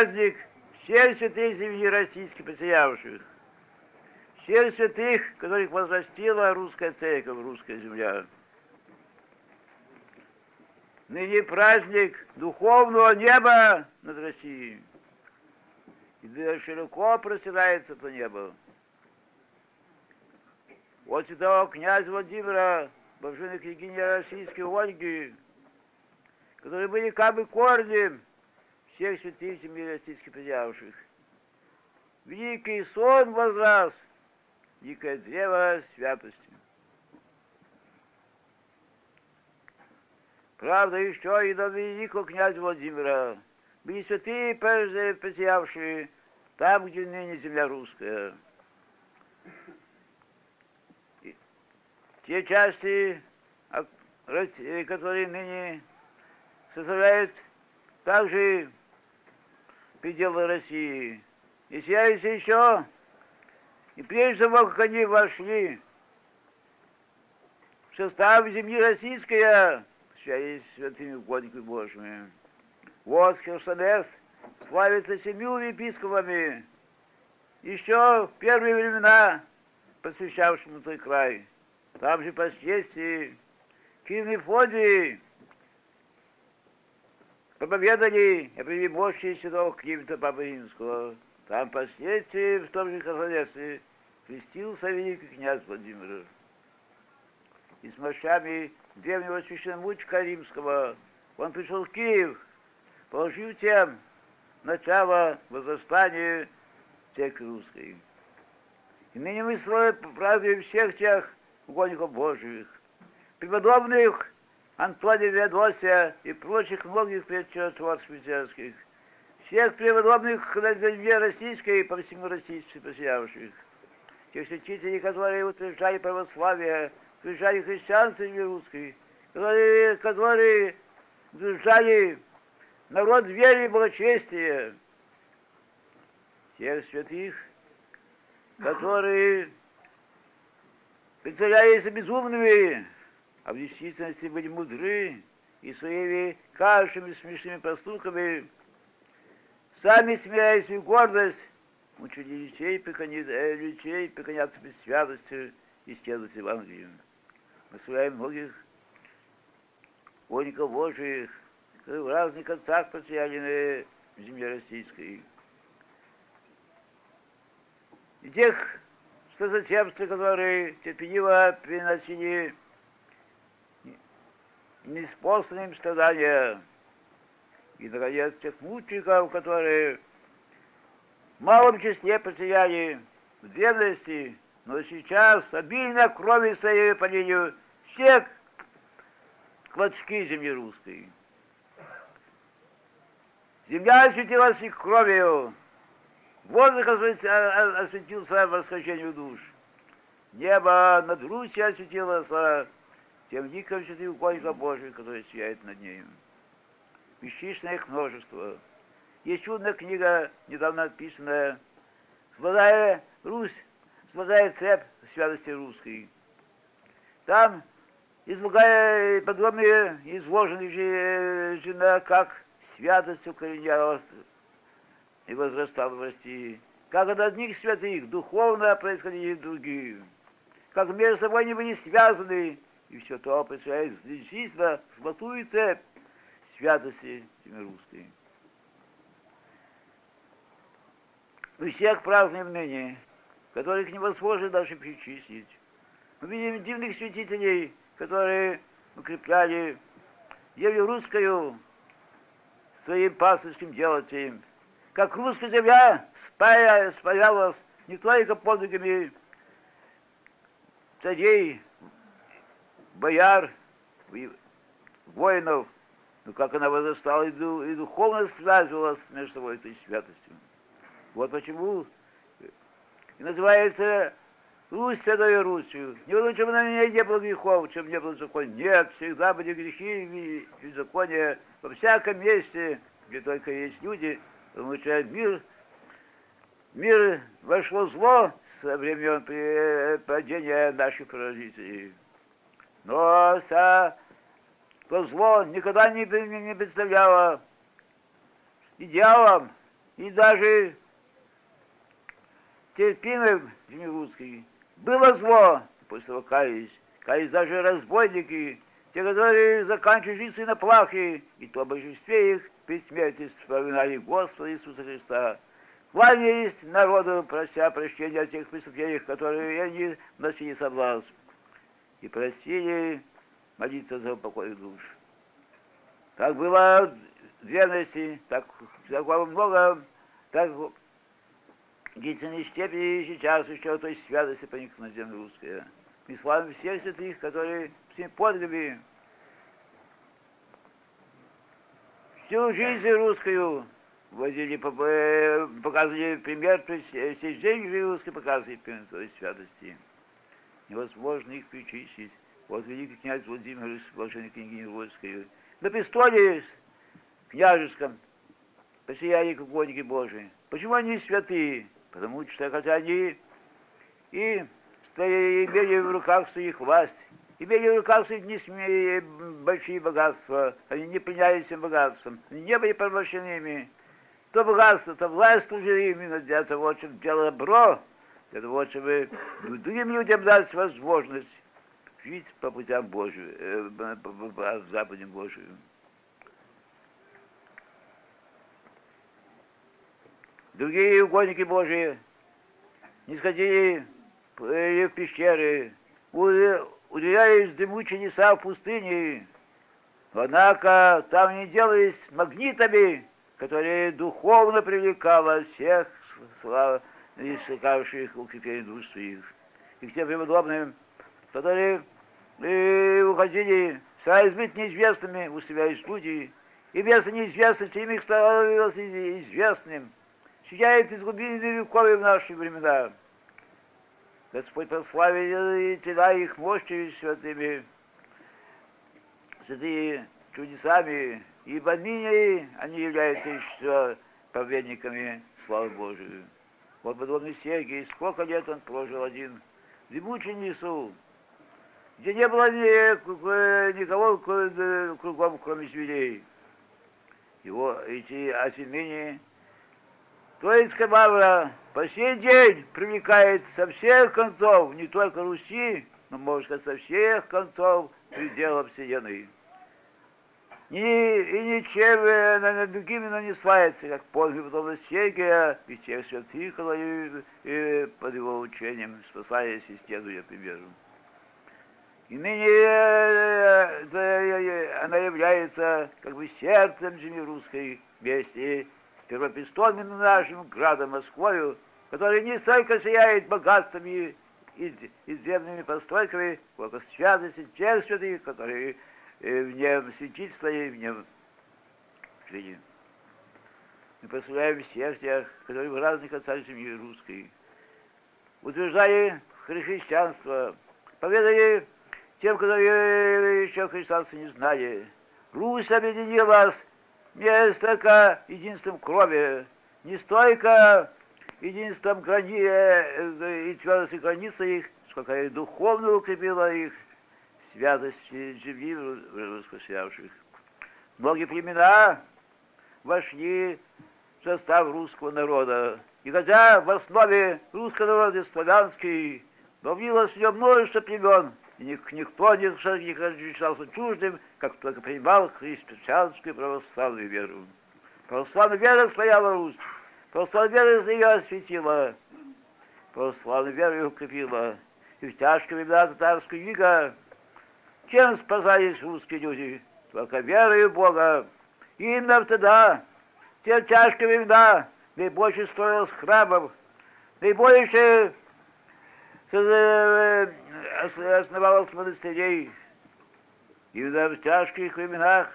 Праздник всех святых земли российских потерявших, всех святых, которых возрастила русская церковь, русская земля. Ныне праздник духовного неба над Россией. И широко простирается по небу. От святого князя Владимира, божественной княгини российской Ольги, которые были как бы корнем всех святых земли российских потерявших. Великий сон возрас, великое древо святости. Правда, еще и до великого князя Владимира были святые, прежде потерявшие там, где ныне земля русская. И те части, которые ныне составляют также пределы России. И сияются еще, и прежде того, как они вошли в состав земли российской, связи святыми угодниками Божьими. Вот Херсонес славится семью епископами, еще в первые времена посвящавшему той край. Там же последствии Киев-Мефодий проповедали о прибывшей святого Климента Папы Римского. Там последствия в том же Херсонесе крестился великий князь Владимир. И с мощами древнего священномучка римского он пришел в Киев, положил тем начало возрастания церкви русской. И ныне мы свой празднуем всех тех угодников Божьих, преподобных Антония Ведосия и прочих многих христианских, всех преподобных на земле российской и по всему Российству поселявших, тех святителей, которые утверждали православие, утверждали христианство земли русской, которые, которые утверждали народ веры и благочестия, тех святых, которые представлялись безумными, а в действительности были мудры и своими кашами смешными поступками, сами смеясь в гордость, учили детей, преклоняться, э, без святости и следовать Евангелию. Славим многих угодников Божиих, которые в разных концах потеряли на земле российской. И тех, что затемства, которые терпеливо приносили неспосланным страдания. И, наконец, тех мучеников, которые в малом числе потеряли в древности, но сейчас обильно крови своей полили все клочки земли русской. Земля осветилась их кровью, воздух осветился восхождению душ, небо над Русью осветилось тем диком святых угодника Божия, который сияет над нею. Бесчисленное их множество. Есть чудная книга, недавно написанная «Золотая Русь, золотая цепь святости русской». Там излагая подробные изложены же, жена, как святость укоренялась и возрастала в России, как от одних святых духовно происходили другие, как между собой они были связаны, и все то действительно золотую цепь святости русской. Мы всех празднуем ныне, которых невозможно даже перечислить. Мы видим дивных святителей, которые укрепляли землю русскую своим пастырским делателем. Как русская земля спая, спаялась не только подвигами царей, бояр, воинов, но как она возрастала и, и духовно связывалась между собой этой святостью. Вот почему и называется Русь святой Русью. Не было, чем на меня не было грехов, чем не было закон. Нет, всегда были грехи и беззакония во всяком месте, где только есть люди, потому мир, мир вошло зло со времен падения наших прародителей. Но со, то зло никогда не, не представляло идеалом и даже терпимым земли русской. Было зло, после того каялись. Каялись даже разбойники, те, которые заканчивали жизнь на плахе, и то божестве их при смерти вспоминали Господа Иисуса Христа. Кланялись народу, прося прощения о тех преступлениях, которые они носили соблазн, и просили молиться за упокой душ. Так было верности, так, так много, так длительной степени сейчас еще той святости проник на землю русская. Мы славим всех святых, которые всеми подвигами всю жизнь русскую возили, показывали пример, то есть всей жизни русской показывали пример той святости. Невозможно их перечислить. Вот великий князь Владимир с блаженной княгиней Вольской. На престоле княжеском посияли угодники Божии. Почему они святые? Потому что хотя они и имели в руках своих власть, имели в руках своих не большие богатства, они не принялись им богатством, они не были порабощенными. То богатство, то власть служили именно для того, чтобы делать добро, для того, чтобы другим людям дать возможность жить по путям Божьим, э, по, по, по заповедям Божьим. Другие угодники Божьи не сходили в пещеры, уделялись дымучие леса в пустыне, однако там не делались магнитами, которые духовно привлекало всех слав, искавших укрепление душ своих. И к тем преподобным, которые э, уходили, стараясь быть неизвестными у себя из студии, и вместо неизвестности им их становилось известным, сияет из глубины веков в наши времена. Господь прославил тела их мощью святыми, святые чудесами, и в Админе они являются еще праведниками славы Божию. Вот подобный Сергий, сколько лет он прожил один в дремучем лесу, где не было ни, никого кругом, кроме зверей. Его эти осемени Троицкая Мавра по сей день привлекает со всех концов, не только Руси, но, можно сказать, со всех концов пределов Вселенной. Ни, и ничем она другими она не славится, как подвиг Сергия и тех святых, и, и под его учением, спасаясь и следуя примеру. И ныне э, э, э, она является как бы сердцем земли русской вместе первопрестольным нашим градом Москвою, который не столько сияет богатствами и издревными постройками, сколько святости тех святых, которые э, в нем святительство и в нем шли. Мы прославляем всех тех, которые в разных концах семьи русской, утверждали христианство, поведали тем, которые еще христианство не знали. Русь объединилась не столько единством крови, не столько единством грани... Э, и твердости границы их, сколько и духовно укрепила их святость земли воскресявших. Многие племена вошли в состав русского народа. И хотя в основе русского народа славянский, но влилось в нем множество племен, и никто не ощущался чуждым, как только принимал христианскую православную веру. Православная вера стояла Русь, православная вера ее осветила, православная вера ее укрепила. И в тяжкие времена татарского ига чем спасались русские люди? Только верою Бога. И именно тогда, в те тяжкие времена, наибольше строилось храмов, наибольше э, основалось монастырей. И в тяжких временах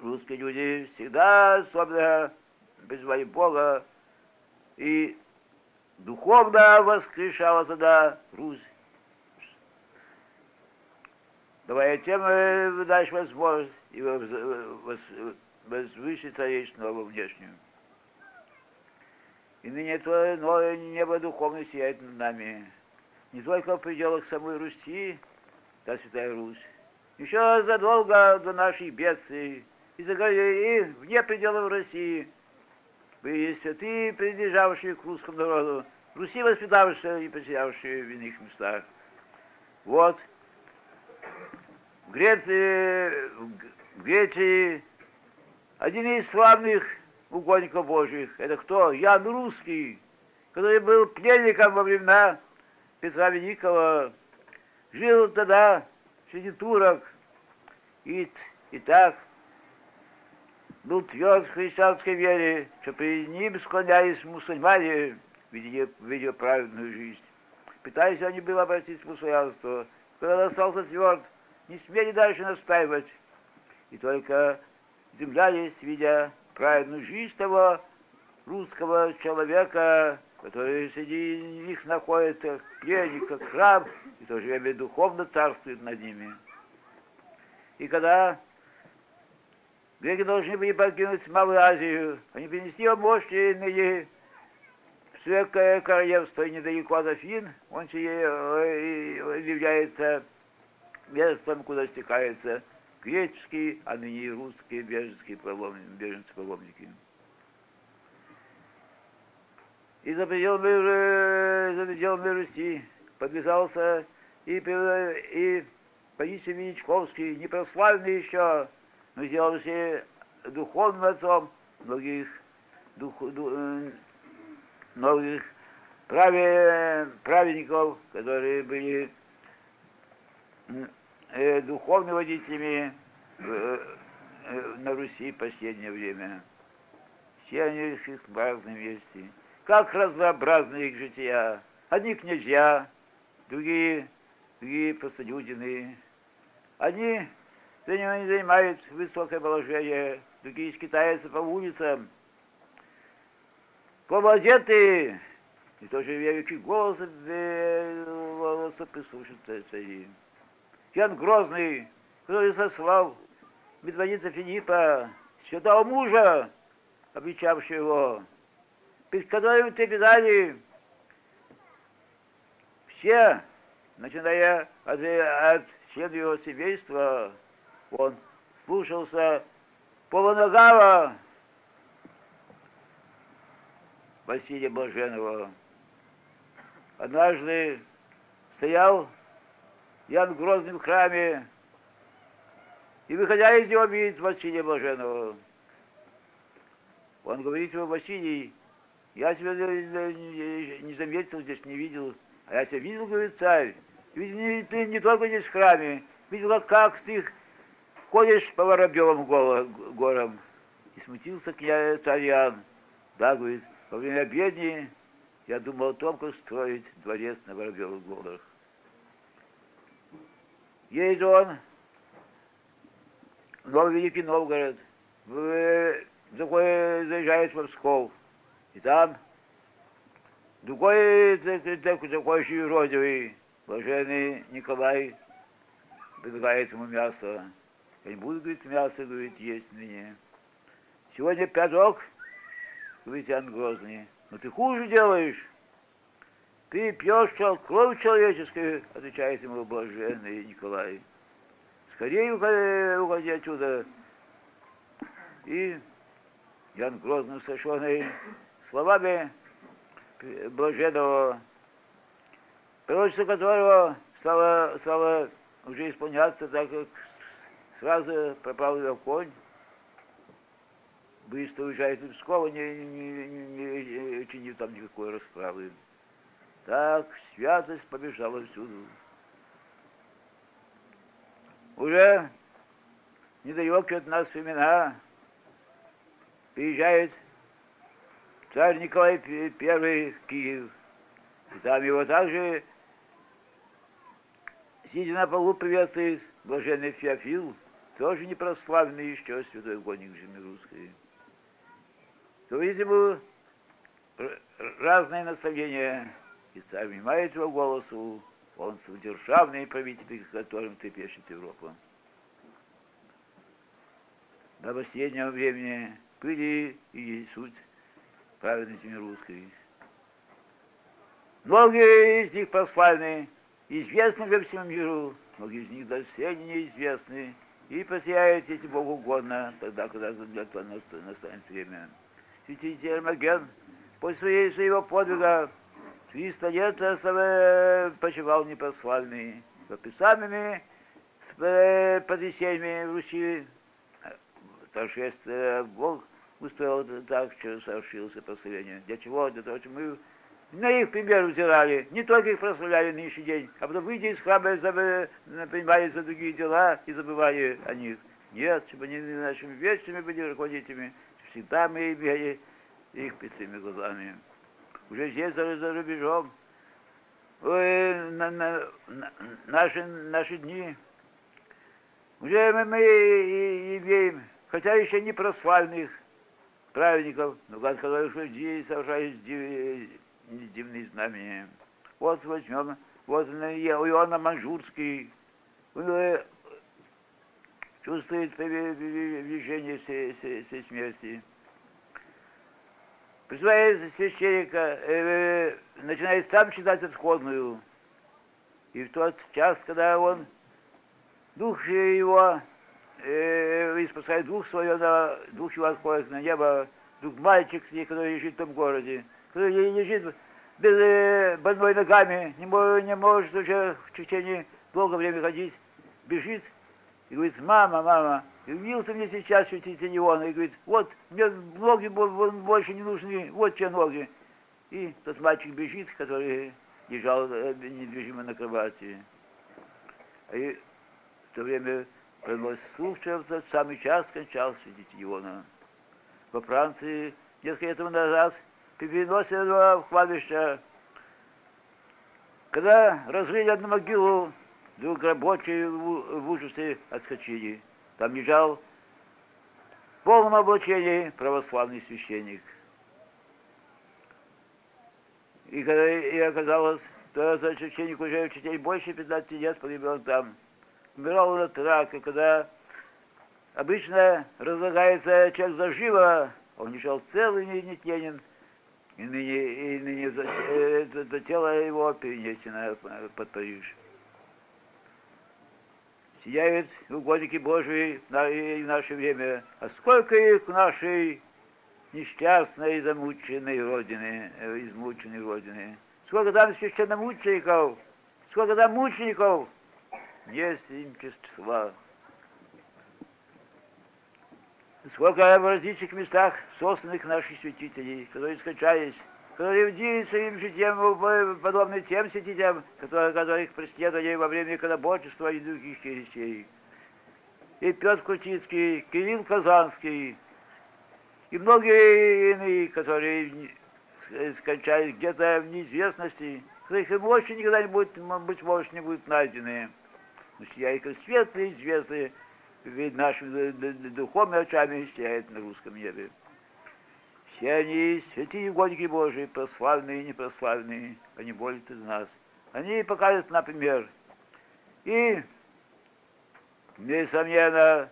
русские люди всегда особенно призывали Бога и духовно воскрешала тогда Русь. Давая тем дальше возможность и возвысить царечную внешнюю. И ныне Твое новое небо духовно сияет над нами не только в пределах самой Руси, та Святая Русь, еще задолго до нашей бедствий, и, и вне пределов России были святые, принадлежавшие к русскому народу, Руси воспитавшиеся и потерявшие в иных местах. Вот, Греции, в Греции. Один из славных угодников Божьих, это кто? Ян Русский, который был пленником во времена Петра Великого, жил тогда среди турок, и, и так был тверд в христианской вере, что перед ним склонялись мусульмане, видя, видя праведную жизнь. Пытаясь они было обратиться в мусульманство, когда он остался тверд, не смели дальше настаивать. И только землялись, видя праведную жизнь того русского человека, который среди них находится пленник, как раб, и в то же время духовно царствует над ними. И когда греки должны были покинуть Малую Азию, они принесли его мощные в Светское королевство недалеко от Афин, он является местом, куда стекаются греческие, а ныне и русские беженские беженцы-паломники. И за пределами, за пределами Руси подвязался и, и Паисий Величковский, непрославленный еще, но сделался духовным отцом многих, дух, дух, многих праведников, которые были э, духовными водителями э, э, на Руси в последнее время. Все они их в разном месте. Как разнообразны их жития. Одни князья, другие, другие простолюдины. Одни не занимают высокое положение, другие скитаются по улицам. Полуодетые, и тоже верующий голос, голоса прислушаться им. Ян Грозный, который сослал медводица Филиппа, святого мужа, обличавшего его, перед которым трепетали все, начиная от, от членов его семейства, он слушался полуногава Василия Блаженного. Однажды стоял Ян Грозный в храме, и, выходя из него, видит Василия Блаженного. Он говорит ему, Василий, я тебя не заметил здесь, не видел, а я тебя видел, говорит царь. Не, ты не только здесь в храме, видел, как ты ходишь по Воробьевым горам. И смутился князь царь Ян. Да, говорит, во время обедни я думал о том, как строить дворец на Воробьевых горах. Едет он Новый Великий Новгород, в, такой заезжает в Псков, и там другой такой, такой же юродивый, блаженный Николай, предлагает ему мясо. Я не буду, говорит, мясо, говорит, есть мне. Сегодня пяток, говорит Иоанн Грозный, но ты хуже делаешь. Ты пьешь кровь человеческую, отвечает ему блаженный Николай. Скорее уходи отсюда. И Ян Грозный, услышанный словами блаженного, пророчество которого стало, стало уже исполняться, так как сразу пропал его конь, быстро уезжает из Пскова, не, не, не, не чинив там никакой расправы. Так святость побежала всюду. Уже недалеко от нас времена приезжает царь Николай I в Киев. Там его также, сидя на полу, приветствует блаженный Феофил, тоже непрославленный еще святой угодник земли русской. То, видимо, разные наставления и внимает его голосу, он державный правитель, которым ты пишет Европа. До последнего времени были и суть праведности русской. Многие из них прославлены, известны во всем миру, многие из них до сегодня неизвестны, и посияет, если Богу угодно, тогда, когда для того настанет время. Святитель Ермоген после своего подвига 300 лет почивал непосвальный, самыми потрясениями Руси, торжествие Бог устроил так, что совершился прославление. Для чего? Для того, чтобы мы на их пример взирали, не только их прославляли нынешний день, а потом выйдя из храма, принимали за другие дела и забывали о них. Нет, чтобы они нашими вечными были руководителями, всегда мы имели их своими глазами. Уже здесь, за, за рубежом, ой, на, на, на, наши, наши дни, уже мы, мы имеем, хотя еще не просвальных праведников, но которых здесь совершались дивные знамения. Вот возьмем, вот Иоанна Манжурский, он э, чувствует движение всей, всей, всей смерти. Призывает священника, э, начинает сам читать отходную. И в тот час, когда он, дух его, э, испускает дух свой, на, дух его отходит на небо, дух мальчик, который лежит в том городе, который лежит без э, больной ногами, не, не может уже в течение долгого времени ходить, бежит и говорит, мама, мама, явился мне сейчас святитель Иоанна, и говорит, вот, мне ноги больше не нужны, вот те ноги. И тот мальчик бежит, который лежал э, недвижимо на кровати. И в то время пронес слух, что в самый час скончался святитель Иоанна. Во Франции несколько лет назад переносят его в кладбище. Когда разрыли одну могилу, вдруг рабочие в ужасе отскочили. Там лежал в полном облачении православный священник. И когда и оказалось, что этот священник уже учитель больше 15 лет погибал там. Умирал он от рака, когда обычно разлагается человек заживо, он лежал целый нетленен, и ныне, и ныне за, э, это, тело его перенесено под Париж. Сияют угодники Божии и в наше время, а сколько их в нашей несчастной замученной родины, э, измученной родины. Сколько там священномучеников, сколько там мучеников, есть им чувства. Сколько в различных местах собственных наших святителей, которые скончались, которые вдели своим житием подобны тем святителям, которые, которых преследовали во время иконоборчества и других чересей. И Петр Крутицкий, Кирилл Казанский, и многие иные, которые скончались где-то в неизвестности, их мощи никогда не будет, быть может, не будут найдены. Но я их светлые, известные, ведь нашими духовными очами сияет на русском небе. Все они святые угодники Божии, прославленные и непрославленные, они болят из нас. Они покажут, например, и, несомненно,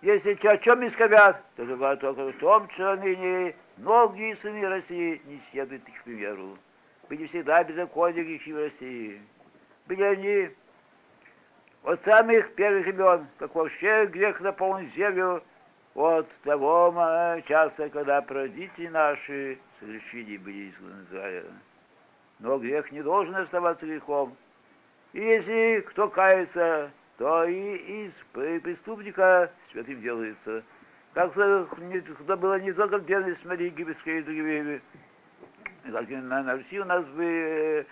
если о чем искобят, то говорят только в том, что ныне многие сыны России не следуют их примеру. Были всегда беззаконники в России. Были они от самых первых имен, как вообще грех наполнил землю, от того часа, когда родители наши совершили были из Израиля. Но грех не должен оставаться грехом. И если кто кается, то и из преступника святым делается. Как это было не только в древности Марии Египетской и другими, как на, на Руси у нас были,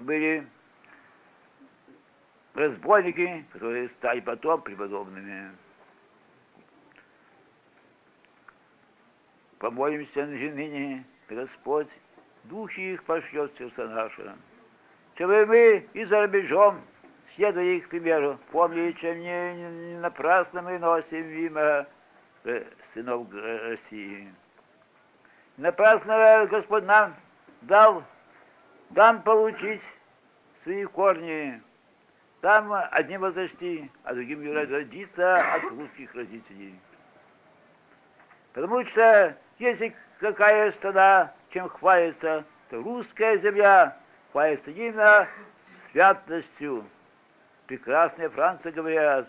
были разбойники, которые стали потом преподобными. Помолимся ныне, Господь, духи их пошлет в сердца наши, чтобы мы и за рубежом, следуя их примеру, помнили, чем не, напрасно мы носим имя э, сынов России. Напрасно Господь нам дал, дам получить свои корни, там одним возрасти, а другим родиться от русских родителей. Потому что если какая страна чем хвалится, то русская земля хвалится именно святостью. Прекрасные Франции говорят,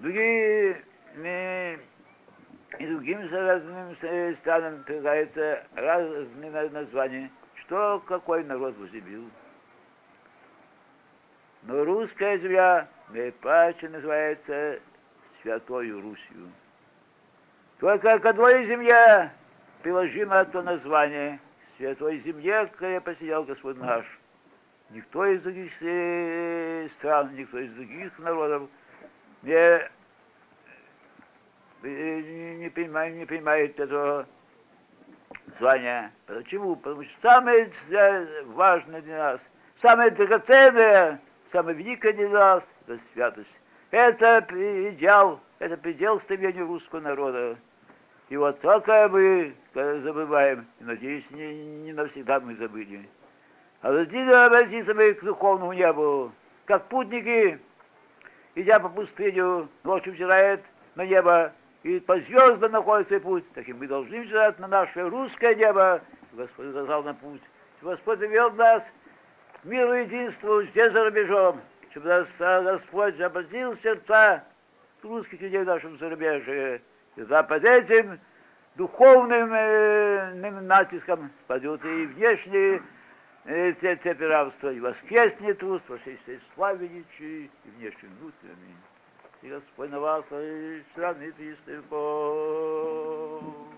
Другие и другим разным странам предлагается разные названия, что какой народ возлюбил. Но русская земля наипаче называется Святою Русью. Только к одной земле приложимо то название Святой земле, где посидел Господь наш. Никто из других стран, никто из других народов не, не, не, понимает, не понимает этого звания. Почему? Потому что самое важное для нас, самое драгоценное, самое великое для нас – это святость. Это идеал, это предел стремления русского народа. И вот только мы забываем, и, надеюсь, не, не навсегда мы забыли. А должны обратиться мы к духовному небу, как путники, идя по пустыню, ночью взирает на небо, и по звездам находит свой путь, так и мы должны взирать на наше русское небо. Господь указал на путь. Господь вел нас к миру и единству здесь за рубежом, чтобы нас Господь обратил сердца русских людей в нашем зарубежье. За под этим духовным э, натиском спадет и внешние э, цепи и воскреснет уст, ваше славе и внешне внутренне. И Господь на вас, и страны Христы Бог.